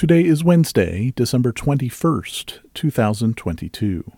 Today is Wednesday, December 21st, 2022.